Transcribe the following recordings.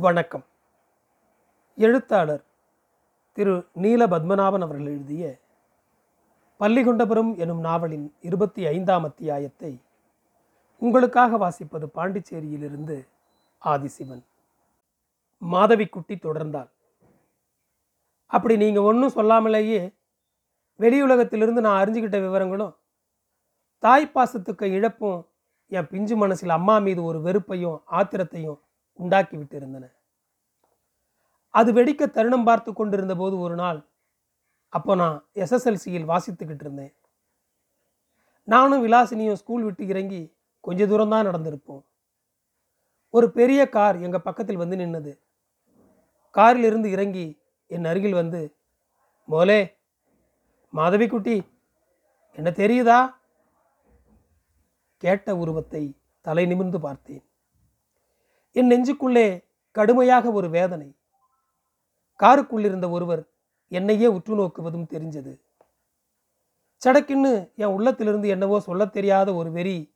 வணக்கம். எழுத்தாளர் திரு நீல பத்மநாபன் அவர்கள் எழுதிய பள்ளிகொண்டபுரம் எனும் நாவலின் இருபத்தி ஐந்தாம் அத்தியாயத்தை உங்களுக்காக வாசிப்பது பாண்டிச்சேரியிலிருந்து ஆதிசிவன். மாதவிக்குட்டி தொடர்ந்தாள். அப்படி நீங்கள் ஒன்றும் சொல்லாமலேயே வெளியுலகத்திலிருந்து நான் அறிஞ்சுக்கிட்ட விவரங்களும் தாய் பாசத்துக்கு இழப்பும் என் பிஞ்சு மனசில் அம்மா மீது ஒரு வெறுப்பையும் ஆத்திரத்தையும் உண்டாக்கி அது வெடிக்க தருணம் பார்த்து கொண்டிருந்த போது ஒரு நாள் அப்போ நான் எஸ்எஸ்எல்சியில் வாசித்துக்கிட்டு இருந்தேன். நானும் விலாசினியும் ஸ்கூல் விட்டு இறங்கி கொஞ்ச தூரம் தான் நடந்திருப்போம். ஒரு பெரிய கார் எங்கள் பக்கத்தில் வந்து நின்னது. காரில் இருந்து இறங்கி என் அருகில் வந்து மோலே மாதவிக்குட்டி என்ன தெரியுதா? கேட்ட உருவத்தை தலை நிமிர்ந்து பார்த்தேன். என் நெஞ்சுக்குள்ளே கடுமையாக ஒரு வேதனை. காருக்குள்ளிருந்த ஒருவர் என்னையே உற்று நோக்குவதும் தெரிஞ்சது. சடக்கின்னு என் உள்ளத்திலிருந்து என்னவோ சொல்லத் தெரியாத ஒரு வெறி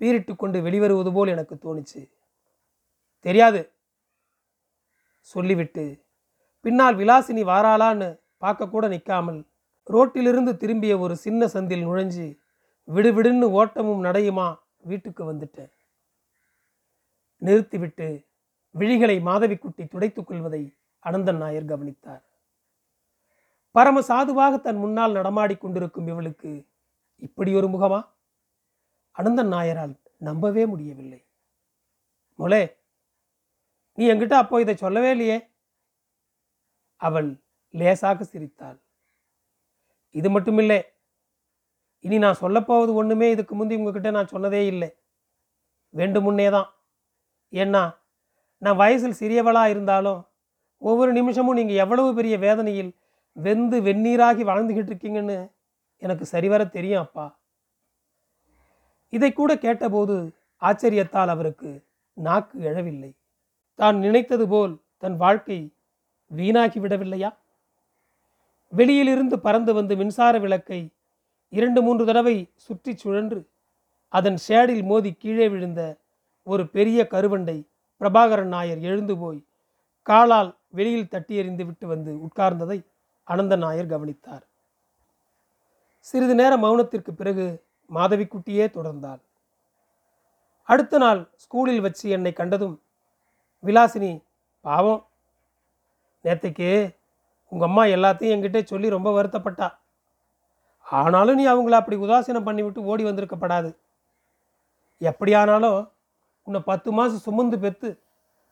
பீரிட்டு கொண்டு வெளிவருவது போல் எனக்கு தோணுச்சு. தெரியாது. சொல்லிவிட்டு பின்னால் விலாசினி வாராளான்னு பார்க்கக்கூட நிற்காமல் ரோட்டிலிருந்து திரும்பிய ஒரு சின்ன சந்தில் நுழைஞ்சு விடுவிடுன்னு ஓட்டமும் நடையுமா வீட்டுக்கு வந்துட்டேன். நிறுத்திவிட்டு விழிகளை மாதவிக்குட்டி துடைத்துக் கொள்வதை அனந்தன் நாயர் கவனித்தார். பரம சாதுவாக தன் முன்னால் நடமாடி கொண்டிருக்கும் இவளுக்கு இப்படி ஒரு முகமா? அனந்தன் நாயரால் நம்பவே முடியவில்லை. முலே நீ என்கிட்ட அப்போ இதை சொல்லவே இல்லையே? அவள் லேசாக சிரித்தாள். இது மட்டுமில்லை. இனி நான் சொல்லப்போவது ஒன்றுமே இதுக்கு முந்தி உங்ககிட்ட நான் சொன்னதே இல்லை. வேண்டுமுன்னே தான் ஏன்னா நான் வயசில் சிறியவளாக இருந்தாலும் ஒவ்வொரு நிமிஷமும் நீங்கள் எவ்வளவு பெரிய வேதனையில் வெந்து வெந்நீராகி வாழ்ந்துகிட்டு இருக்கீங்கன்னு எனக்கு சரிவர தெரியும் அப்பா. இதை கூட கேட்டபோது ஆச்சரியத்தால் அவருக்கு நாக்கு எழவில்லை. தான் நினைத்தது போல் தன் வாழ்க்கை வீணாகி விடவில்லையா? வெளியிலிருந்து பறந்து வந்து மின்சார விளக்கை இரண்டு மூன்று தடவை சுற்றி சுழன்று அதன் ஷேடில் மோதி கீழே விழுந்த ஒரு பெரிய கருவண்டை பிரபாகரன் நாயர் எழுந்து போய் காலால் வெளியில் தட்டி எறிந்து விட்டு வந்து உட்கார்ந்ததை அனந்த நாயர் கவனித்தார். சிறிது நேர மௌனத்திற்கு பிறகு மாதவிக்குட்டியே தொடர்ந்தாள். அடுத்த நாள் ஸ்கூலில் வச்சு என்னை கண்டதும் விலாசினி பாவம். நேத்தைக்கு உங்கள் அம்மா எல்லாத்தையும் என்கிட்ட சொல்லி ரொம்ப வருத்தப்பட்டா. ஆனாலும் நீ அவங்கள அப்படி உதாசீனம் பண்ணிவிட்டு ஓடி வந்திருக்கப்படாது. எப்படியானாலும் உன்னை பத்து மாதம் சுமந்து பெற்று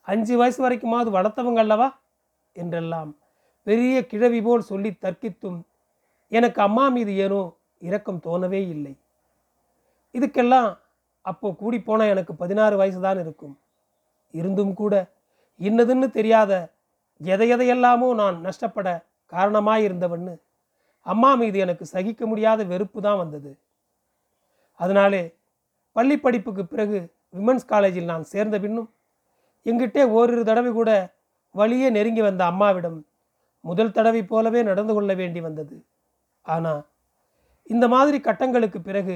அஞ்சு வயசு வரைக்குமாவது வளர்த்தவங்க அல்லவா? என்றெல்லாம் பெரிய கிழவி போல் சொல்லி தர்க்கித்தும் எனக்கு அம்மா மீது ஏனோ இரக்கம் தோணவே இல்லை. இதுக்கெல்லாம் அப்போ கூடி போனால் எனக்கு பதினாறு வயசு தான் இருக்கும். இருந்தும் கூட இன்னதுன்னு தெரியாத எதை எதையெல்லாமோ நான் நஷ்டப்பட காரணமாயிருந்தவன்னு அம்மா மீது எனக்கு சகிக்க முடியாத வெறுப்பு தான் வந்தது. அதனாலே பள்ளி படிப்புக்கு பிறகு விமன்ஸ் காலேஜில் நான் சேர்ந்த பின்னும் எங்கிட்டே ஓரிரு தடவை கூட வழியே நெருங்கி வந்த அம்மாவிடம் முதல் தடவை போலவே நடந்து கொள்ள வேண்டி வந்தது. ஆனால் இந்த மாதிரி கட்டங்களுக்கு பிறகு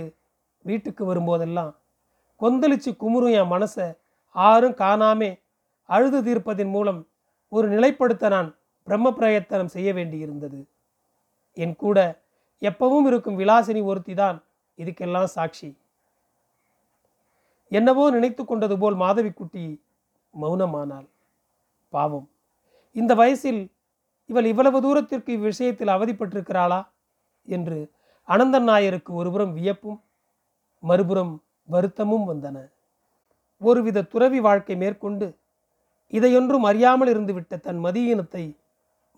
வீட்டுக்கு வரும்போதெல்லாம் கொந்தளிச்சு குமுறும் என் மனசை ஆரும் காணாமே அழுது தீர்ப்பதன் மூலம் ஒரு நிலைப்படுத்த நான் பிரம்ம பிரயத்தனம் செய்ய வேண்டியிருந்தது. என் கூட எப்பவும் இருக்கும் விலாசினி ஒருத்தி தான் இதுக்கெல்லாம் சாட்சி. என்னவோ நினைத்து கொண்டது போல் மாதவிக்குட்டி மௌனமானாள். பாவம். இந்த வயசில் இவள் இவ்வளவு தூரத்திற்கு இவ்விஷயத்தில் அவதிப்பட்டிருக்கிறாளா? என்று அனந்தன் நாயருக்கு ஒருபுறம் வியப்பும் மறுபுறம் வருத்தமும் வந்தன. ஒருவித துறவி வாழ்க்கை மேற்கொண்டு இதையொன்றும் அறியாமல் இருந்துவிட்ட தன் மதியீனத்தை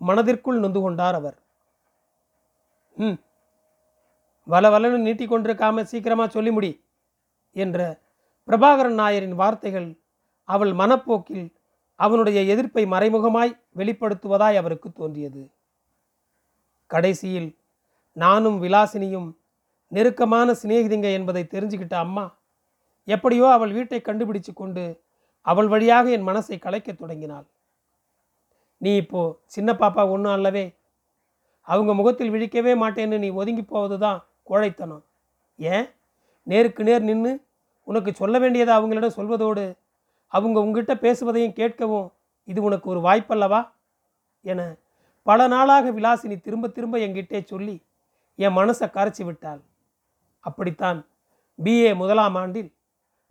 மனதிற்குள் நொந்து கொண்டார் அவர். ம் வல வலன்னு நீட்டிக்கொண்டிருக்காம சீக்கிரமா சொல்லி முடி என்ற பிரபாகரன் நாயரின் வார்த்தைகள் அவள் மனப்போக்கில் அவனுடைய எதிர்ப்பை மறைமுகமாய் வெளிப்படுத்துவதாய் அவருக்கு தோன்றியது. கடைசியில் நானும் விலாசினியும் நெருக்கமான சிநேகிதிங்க என்பதை தெரிஞ்சுக்கிட்ட அம்மா எப்படியோ அவள் வீட்டை கண்டுபிடிச்சு கொண்டு அவள் வழியாக என் மனசை கலைக்கத் தொடங்கினாள். நீ இப்போ சின்ன பாப்பா ஒன்றும் அல்லவே அவங்க முகத்தில் விழிக்கவே மாட்டேன்னு நீ ஒதுங்கி போவது தான் கோழைத்தனம். ஏன்? நேருக்கு நேர் நின்று உனக்கு சொல்ல வேண்டியதை அவங்களிடம் சொல்வதோடு அவங்க உங்ககிட்ட பேசுவதையும் கேட்கவும் இது உனக்கு ஒரு வாய்ப்பல்லவா? என பல நாளாக விலாசினி திரும்ப திரும்ப என்கிட்டே சொல்லி என் மனசை கரைச்சி விட்டாள். அப்படித்தான் பிஏ முதலாம் ஆண்டில்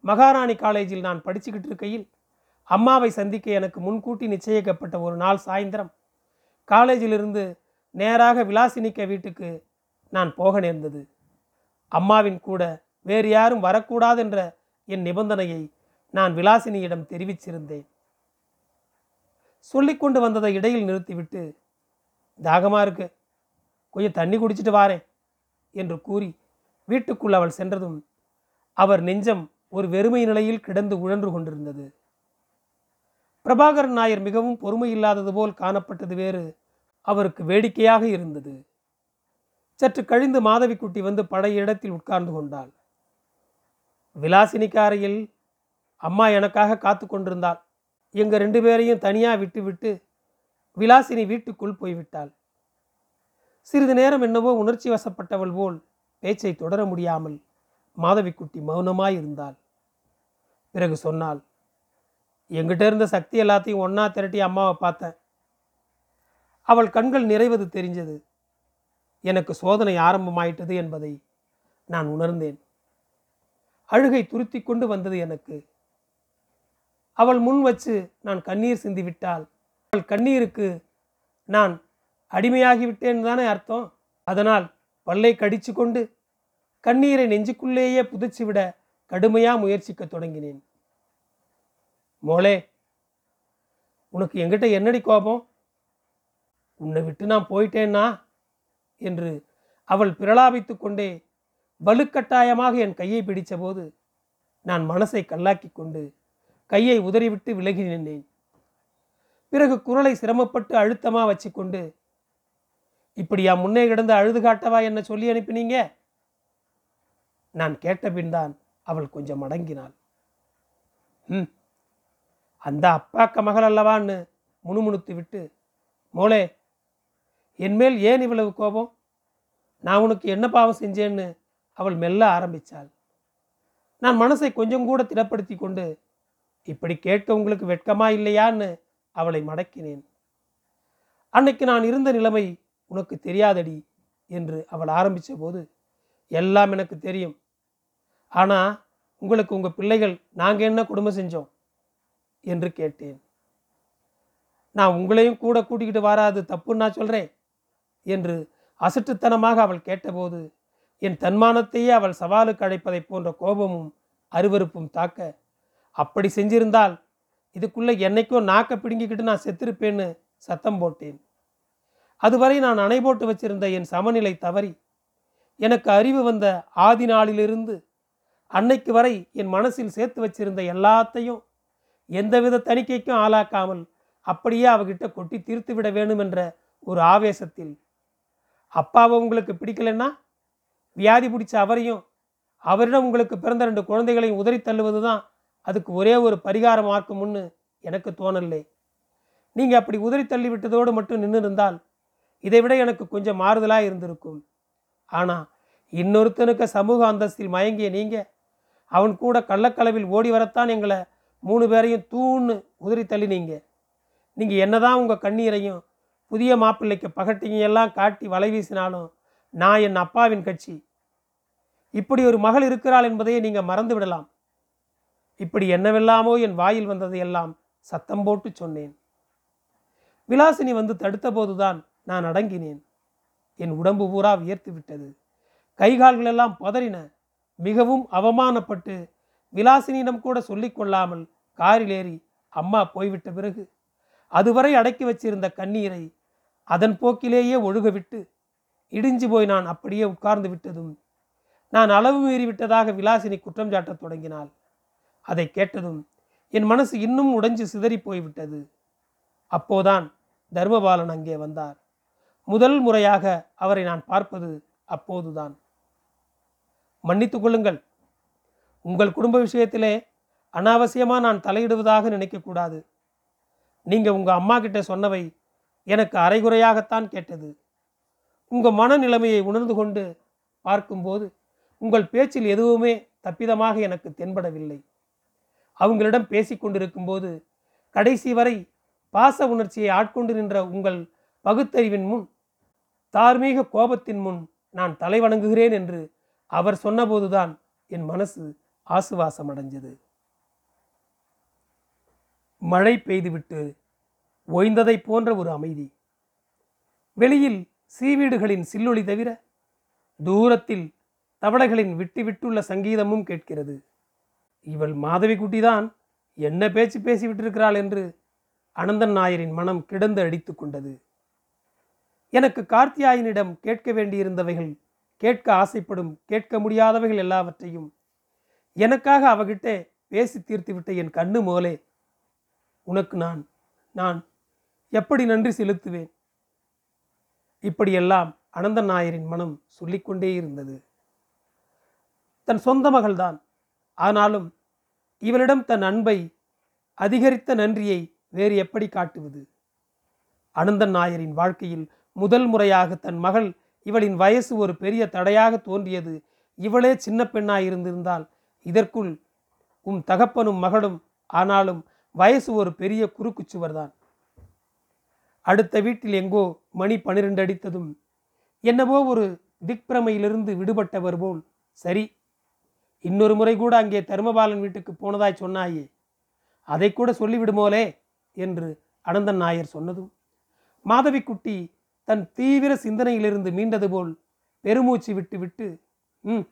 மகாராணி காலேஜில் நான் படிச்சுக்கிட்டு இருக்கையில் அம்மாவை சந்திக்க எனக்கு முன்கூட்டி நிச்சயிக்கப்பட்ட ஒரு நாள் சாயந்தரம் காலேஜிலிருந்து நேராக விலாசினிக்க வீட்டுக்கு நான் போக நேர்ந்தது. அம்மாவின் கூட வேறு யாரும் வரக்கூடாதென்ற என் நிபந்தனையை நான் விலாசினியிடம் தெரிவிச்சிருந்தேன். சொல்லிக்கொண்டு வந்ததை இடையில் நிறுத்திவிட்டு தாகமாக இருக்கு கொஞ்சம் தண்ணி குடிச்சிட்டு வாரேன் என்று கூறி வீட்டுக்குள் அவள் சென்றதும் அவர் நெஞ்சம் ஒரு வெறுமை நிலையில் கிடந்து உழன்று கொண்டிருந்தது. பிரபாகரன் நாயர் மிகவும் பொறுமை இல்லாதது போல் காணப்பட்டது வேறு அவருக்கு வேடிக்கையாக இருந்தது. சற்று கழிந்து மாதவிக்குட்டி வந்து பழைய இடத்தில் உட்கார்ந்து கொண்டாள். விலாசினிக்காரையில் அம்மா எனக்காக காத்து கொண்டிருந்தாள். எங்கள் ரெண்டு பேரையும் தனியாக விட்டு விட்டு விலாசினி வீட்டுக்குள் போய்விட்டாள் சிறிது நேரம் என்னவோ உணர்ச்சி வசப்பட்டவள் போல் பேச்சை தொடர முடியாமல் மாதவிக்குட்டி மௌனமாய் இருந்தாள். பிறகு சொன்னாள் எங்கிட்ட இருந்த சக்தி எல்லாத்தையும் ஒன்றா திரட்டி அம்மாவை பார்த்தேன். அவள் கண்கள் நிறைவது தெரிஞ்சது. எனக்கு சோதனை ஆரம்பமாயிட்டது என்பதை நான் உணர்ந்தேன். அழுகை துருத்தி கொண்டு வந்தது எனக்கு. அவள் முன் வச்சு நான் கண்ணீர் சிந்திவிட்டாள் அவள் கண்ணீருக்கு நான் அடிமையாகிவிட்டேன் தானே அர்த்தம்? அதனால் பல்லை கடிச்சு கொண்டு கண்ணீரை நெஞ்சுக்குள்ளேயே புதைச்சிவிட கடுமையா முயற்சிக்க தொடங்கினேன். மோளே உனக்கு எங்கிட்ட என்னடி கோபம்? உன்னை விட்டு நான் போயிட்டேன்னா? என்று அவள் பிரலாபித்து கொண்டே வலுக்கட்டாயமாக என் கையை பிடித்தபோது நான் மனசை கல்லாக்கி கொண்டு கையை உதறிவிட்டு விலகி நின்றேன். பிறகு குரலை சிரமப்பட்டு அழுத்தமாக வச்சுக்கொண்டு இப்படியா முன்னே கிடந்து அழுது காட்டவா என்ன சொல்லி அனுப்பினீங்க? நான் கேட்டபின் தான் அவள் கொஞ்சம் அடங்கினாள். ம் அந்த அப்பாக்க மகள் அல்லவான்னு முணுமுணுத்து விட்டு மோளே என்மேல் ஏன் இவ்வளவு கோபம்? நான் உனக்கு என்ன பாவம் செஞ்சேன்னு அவள் மெல்ல ஆரம்பித்தாள் நான் மனசை கொஞ்சம் கூட திடப்படுத்தி கொண்டு இப்படி கேட்க உங்களுக்கு வெட்கமா இல்லையான்னு? அவளை மடக்கினேன். அன்னைக்கு நான் இருந்த நிலைமை உனக்கு தெரியாதடி என்று அவள் ஆரம்பித்த போது எல்லாம் எனக்கு தெரியும். ஆனால் உங்களுக்கு உங்கள் பிள்ளைகள் நாங்கள் என்ன குடும்பம் செஞ்சோம்? என்று கேட்டேன். நான் உங்களையும் கூட கூட்டிக்கிட்டு வராது தப்புன்னு நான் சொல்கிறேன் என்று அசட்டுத்தனமாக அவள் கேட்டபோது என் தன்மானத்தையே அவள் சவாலுக்கு அழைப்பதைப் போன்ற கோபமும் அருவருப்பும் தாக்க அப்படி செஞ்சிருந்தால் இதுக்குள்ள என்னைக்கோ நாக்க பிடுங்கிக்கிட்டு நான் செத்திருப்பேன்னு சத்தம் போட்டேன். அதுவரை நான் அணை போட்டு வச்சிருந்த என் சமநிலை தவறி எனக்கு அறிவு வந்த ஆதி நாளிலிருந்து அன்னைக்கு வரை என் மனசில் சேர்த்து வச்சிருந்த எல்லாத்தையும் எந்தவித தணிக்கைக்கும் ஆளாக்காமல் அப்படியே அவகிட்ட கொட்டி தீர்த்து விட வேணும் என்ற ஒரு ஆவேசத்தில் அப்பாவை உங்களுக்கு பிடிக்கலன்னா வியாதி பிடிச்ச அவரையும் அவரிடம் உங்களுக்கு பிறந்த ரெண்டு குழந்தைகளையும் உதறி தள்ளுவது தான் அதுக்கு ஒரே ஒரு பரிகாரம் ஆக்கும்னு எனக்கு தோணலை நீங்கள் அப்படி உதறி தள்ளி விட்டதோடு மட்டும் நின்று இருந்தால் இதை விட எனக்கு கொஞ்சம் மாறுதலாக இருந்திருக்கும். ஆனால் இன்னொருத்தனுக்கு சமூக அந்தஸ்தில் மயங்கிய நீங்கள் அவன் கூட கள்ளக்களவில் ஓடி வரத்தான் எங்களை மூணு பேரையும் தூன்னு உதறி தள்ளினீங்க. நீங்கள் என்னதான் உங்கள் கண்ணீரையும் புதிய மாப்பிள்ளைக்கு பகட்டிங்க எல்லாம் காட்டி வலை வீசினாலும் நான் என் அப்பாவின் கட்சி. இப்படி ஒரு மகள் இருக்கிறாள் என்பதையே நீங்கள் மறந்து விடலாம். இப்படி என்னவெல்லாமோ என் வாயில் வந்ததையெல்லாம் சத்தம் போட்டு சொன்னேன். விலாசினி வந்து தடுத்த போதுதான் நான் அடங்கினேன். என் உடம்பு பூரா வியர்த்து விட்டது. கைகால்களெல்லாம் பதறின. மிகவும் அவமானப்பட்டு விலாசினியிடம் கூட சொல்லிக் கொள்ளாமல் காரில் ஏறி அம்மா போய்விட்ட பிறகு அதுவரை அடக்கி வச்சிருந்த கண்ணீரை அதன் போக்கிலேயே ஒழுக விட்டு இடிஞ்சு போய் நான் அப்படியே உட்கார்ந்து விட்டதும் நான் அளவு மீறி விட்டதாக விலாசினி குற்றம் சாட்டத் தொடங்கினாள். அதை கேட்டதும் என் மனசு இன்னும் உடைஞ்சு சிதறி போய்விட்டது. அப்போதான் தர்மபாலன் அங்கே வந்தார். முதல் முறையாக அவரை நான் பார்ப்பது அப்போதுதான். மன்னித்துக் கொள்ளுங்கள் உங்கள் குடும்ப விஷயத்திலே அனாவசியமாக நான் தலையிடுவதாக நினைக்கக்கூடாது. நீங்கள் உங்கள் அம்மா கிட்ட சொன்னவை எனக்கு அரைகுறையாகத்தான் கேட்டது. உங்கள் மனநிலைமையை உணர்ந்து கொண்டு பார்க்கும்போது உங்கள் பேச்சில் எதுவுமே தப்பிதமாக எனக்கு தென்படவில்லை. அவங்களிடம் பேசிக்கொண்டிருக்கும்போது கடைசி வரை பாச உணர்ச்சியை ஆட்கொண்டு நின்ற உங்கள் பகுத்தறிவின் முன் தார்மீக கோபத்தின் முன் நான் தலைவணங்குகிறேன் என்று அவர் சொன்னபோதுதான் என் மனசு ஆசுவாசம் அடைஞ்சது மழை பெய்துவிட்டு ஓய்ந்ததை போன்ற ஒரு அமைதி. வெளியில் சீவீடுகளின் சில்லொளி தவிர தூரத்தில் தவளைகளின் விட்டு விட்டுள்ள சங்கீதமும் கேட்கிறது. இவள் மாதவி குட்டிதான் என்ன பேச்சு பேசி விட்டிருக்கிறாள் என்று அனந்தன் நாயரின் மனம் கிடந்து அடித்து கொண்டது. எனக்கு கார்த்தியாயனிடம் கேட்க வேண்டியிருந்தவைகள் கேட்க ஆசைப்படும் கேட்க முடியாதவைகள் எல்லாவற்றையும் எனக்காக அவகிட்டே பேசி தீர்த்துவிட்ட என் கண்ணு மோலே. உனக்கு நான் நான் எப்படி நன்றி செலுத்துவேன்? இப்படியெல்லாம் அனந்தன் நாயரின் மனம் சொல்லிக்கொண்டே இருந்தது. தன் சொந்த மகள்தான். ஆனாலும் இவளிடம் தன் அன்பை அதிகரித்த நன்றியை வேறு எப்படி காட்டுவது? அனந்தன் நாயரின் வாழ்க்கையில் முதல் முறையாக தன் மகள் இவளின் வயசு ஒரு பெரிய தடையாக தோன்றியது. இவளே சின்ன பெண்ணாய் இருந்திருந்தால் இதற்குள் உம் தகப்பனும் மகளும் ஆனாலும் வயசு ஒரு பெரிய குறுக்குச்சுவர்தான். அடுத்த வீட்டில் எங்கோ மணி பனிரெண்டு அடித்ததும் என்னவோ ஒரு திக்பிரமையிலிருந்து விடுபட்டவர் போல். சரி இன்னொரு முறை கூட அங்கே தர்மபாலன் வீட்டுக்கு போனதாய் சொன்னாயே அதை கூட சொல்லிவிடுமோலே என்று அனந்தன் நாயர் சொன்னதும் மாதவிக்குட்டி தன் தீவிர சிந்தனையிலிருந்து மீண்டது போல் பெருமூச்சு விட்டு விட்டு ம்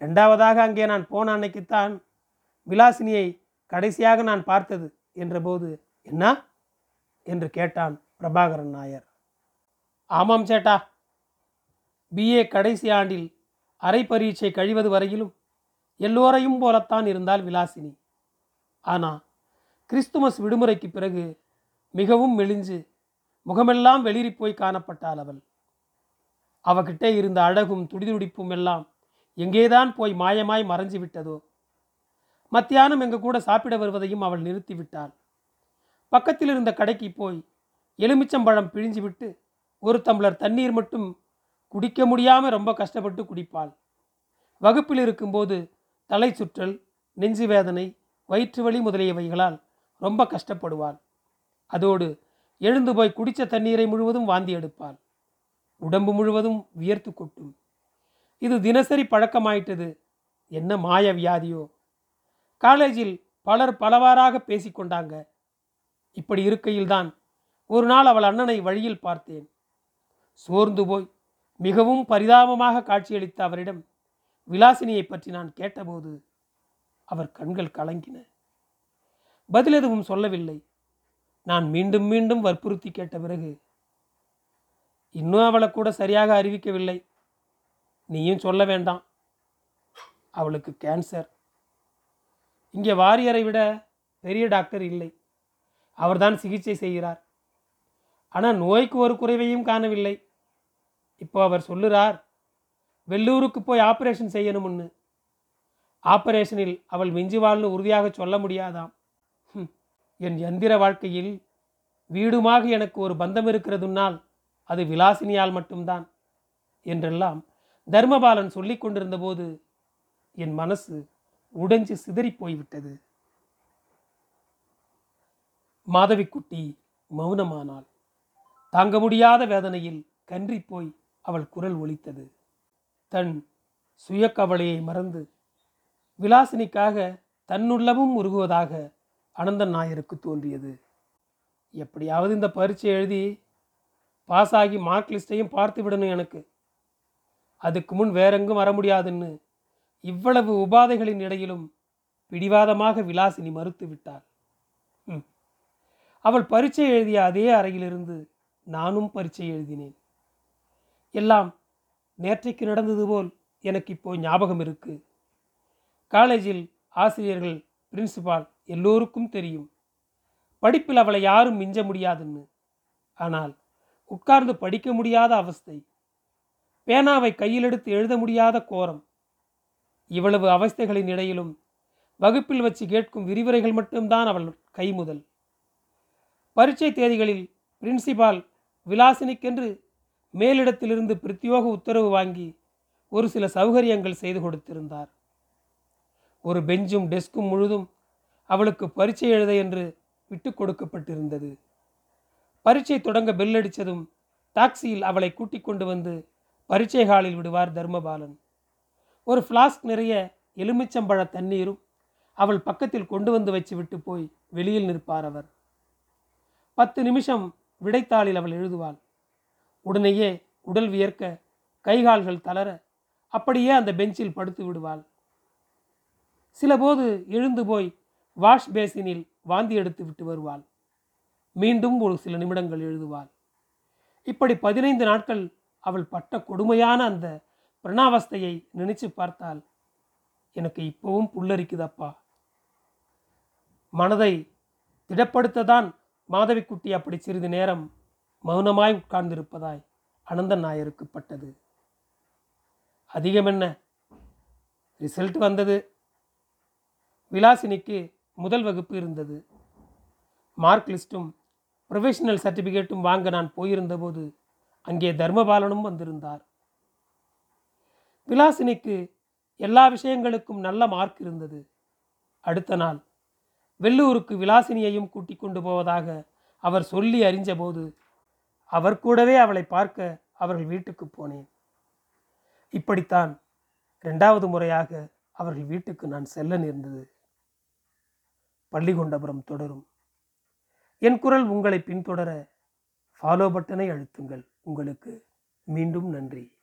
ரெண்டாவதாக அங்கே நான் போன அன்னைக்குத்தான் விலாசினியை கடைசியாக நான் பார்த்தது என்றபோது என்ன? என்று கேட்டான் பிரபாகரன் நாயர். ஆமாம் சேட்டா. பிஏ கடைசி ஆண்டில் அரை பரீட்சை கழிவது வரையிலும் எல்லோரையும் போலத்தான் இருந்தால் விலாசினி. ஆனால் கிறிஸ்துமஸ் விடுமுறைக்கு பிறகு மிகவும் மெலிஞ்சு முகமெல்லாம் வெளிரி போய் காணப்பட்டாள் அவள். அவகிட்டே இருந்த அழகும் துடிதுடிப்பும் எல்லாம் எங்கேதான் போய் மாயமாய் மறைஞ்சு விட்டதோ? மத்தியானம் எங்க கூட சாப்பிட வருவதையும் அவள் நிறுத்திவிட்டாள் பக்கத்தில் இருந்த கடைக்கு போய் எலுமிச்சம்பழம் பிழிஞ்சு விட்டு ஒரு தம்ளர் தண்ணீர் மட்டும் குடிக்க முடியாமல் ரொம்ப கஷ்டப்பட்டு குடிப்பாள். வகுப்பில் இருக்கும்போது தலை சுற்றல் நெஞ்சு வேதனை வயிற்று வலி முதலியவைகளால் ரொம்ப கஷ்டப்படுவாள். அதோடு எழுந்து போய் குடித்த தண்ணீரை முழுவதும் வாந்தி எடுப்பாள். உடம்பு முழுவதும் வியர்த்து கொட்டும். இது தினசரி பழக்கமாயிட்டது. என்ன மாய வியாதியோ. காலேஜில் பலர் பலவாறாக பேசிக்கொண்டாங்க. இப்படி இருக்கையில்தான் ஒரு நாள் அவள் அண்ணனை வழியில் பார்த்தேன். சோர்ந்து போய் மிகவும் பரிதாபமாக காட்சியளித்த அவரிடம் விலாசினியை பற்றி நான் கேட்டபோது அவர் கண்கள் கலங்கின. பதில் எதுவும் சொல்லவில்லை. நான் மீண்டும் மீண்டும் வற்புறுத்தி கேட்ட பிறகு இன்னும் அவளை கூட சரியாக அறிவிக்கவில்லை. நீயும் சொல்ல வேண்டாம். அவளுக்கு கேன்சர் இங்கே வாரியரை விட பெரிய டாக்டர் இல்லை. அவர்தான் சிகிச்சை செய்கிறார். ஆனால் நோய்க்கு ஒரு குறைவையும் காணவில்லை. இப்போ அவர் சொல்லுறார் வெள்ளூருக்கு போய் ஆப்ரேஷன் செய்யணும்னு. ஆபரேஷனில் அவள் மிஞ்சுவாள்னு உறுதியாக சொல்ல முடியாதாம். என் எந்திர வாழ்க்கையில் வீடுமாக எனக்கு ஒரு பந்தம் இருக்கிறதுனால் அது விலாசினியால் மட்டும்தான் என்றெல்லாம் தர்மபாலன் சொல்லி கொண்டிருந்தபோது என் மனசு உடைஞ்சு சிதறிப் போய்விட்டது மாதவிக்குட்டி மௌனமானாள். தாங்க முடியாத வேதனையில் கன்றி போய் அவள் குரல் ஒலித்தது. தன் சுயக்கவலையை மறந்து விலாசினிக்காக தன்னுள்ளமும் உருகுவதாக அனந்தன் நாயருக்கு தோன்றியது. எப்படியாவது இந்த பரீட்சை எழுதி பாஸ் ஆகி மார்க் லிஸ்டையும் பார்த்து விடணும் எனக்கு. அதுக்கு முன் வேறெங்கும் வர முடியாதுன்னு இவ்வளவு உபாதைகளின் இடையிலும் பிடிவாதமாக விலாசினி மறுத்து விட்டாள். ம். அவள் பரீட்சை எழுதிய அதே அறையிலிருந்து நானும் பரீட்சை எழுதினேன். எல்லாம் நேற்றைக்கு நடந்தது போல் எனக்கு இப்போ ஞாபகம் இருக்கு. காலேஜில் ஆசிரியர்கள் பிரின்சிபால் எல்லோருக்கும் தெரியும். படிப்பில் அவளை யாரும் மிஞ்ச முடியாதுன்னு. ஆனால் உட்கார்ந்து படிக்க முடியாத அவஸ்தை பேனாவை கையில் எடுத்து எழுத முடியாத கோரம் இவ்வளவு அவஸ்தைகளின் இடையிலும் வகுப்பில் வச்சு கேட்கும் விரிவுரைகள் மட்டும்தான் அவள் கைமுதல் பரீட்சை தேதிகளில் பிரின்சிபால் விலாசினிக்கென்று மேலிடத்திலிருந்து பிரத்யோக உத்தரவு வாங்கி ஒரு சில சௌகரியங்கள் செய்து கொடுத்திருந்தார். ஒரு பெஞ்சும் டெஸ்கும் முழுதும் அவளுக்கு பரீட்சை எழுத என்று விட்டு கொடுக்கப்பட்டிருந்தது. பரீட்சை தொடங்க பெல் அடித்ததும் டாக்ஸியில் அவளை கூட்டிக் கொண்டு வந்து பரீட்சை ஹாலில் விடுவார் தர்மபாலன். ஒரு ஃப்ளாஸ்க் நிறைய எலுமிச்சம்பழ தண்ணீரும் அவள் பக்கத்தில் கொண்டு வந்து வச்சு விட்டு போய் வெளியில் நிற்பார் அவர். பத்து நிமிஷம் விடைத்தாளில் அவள் எழுதுவாள். உடனேயே உடல் வியர்க்க கைகால்கள் தளர அப்படியே அந்த பெஞ்சில் படுத்து விடுவாள். சிலபோது எழுந்து போய் வாஷ் பேசினில் வாந்தி எடுத்து விட்டு வருவாள். மீண்டும் ஒரு சில நிமிடங்கள் எழுதுவாள். இப்படி பதினைந்து நாட்கள் அவள் பட்ட கொடுமையான அந்த பிரணாவஸ்தையை நினைச்சு பார்த்தால் எனக்கு இப்பவும் புல்லரிக்குதப்பா. மனதை திடப்படுத்ததான் மாதவிக்குட்டி அப்படி சிறிது நேரம் மௌனமாய் உட்கார்ந்திருப்பதாய் அனந்தன் நாயருக்கு பட்டது. அதிகம் என்ன ரிசல்ட் வந்தது. விலாசினிக்கு முதல் வகுப்பு இருந்தது. மார்க் லிஸ்ட்டும் ப்ரொஃபஷனல் சர்டிஃபிகேட்டும் வாங்க நான் போயிருந்தபோது அங்கே தர்மபாலனும் வந்திருந்தார். விலாசினிக்கு எல்லா விஷயங்களுக்கும் நல்ல மார்க் இருந்தது. அடுத்த நாள் வெள்ளூருக்கு விலாசினியையும் கூட்டிக் கொண்டு போவதாக அவர் சொல்லி அறிஞ்சபோது அவர் கூடவே அவளை பார்க்க அவர்கள் வீட்டுக்கு போனேன். இப்படித்தான் இரண்டாவது முறையாக அவர்கள் வீட்டுக்கு நான் செல்ல நேர்ந்தது. பள்ளிகொண்டபுரம் தொடரும். என் குரல் உங்களை பின்தொடர ஃபாலோ பட்டனை அழுத்துங்கள். உங்களுக்கு மீண்டும் நன்றி.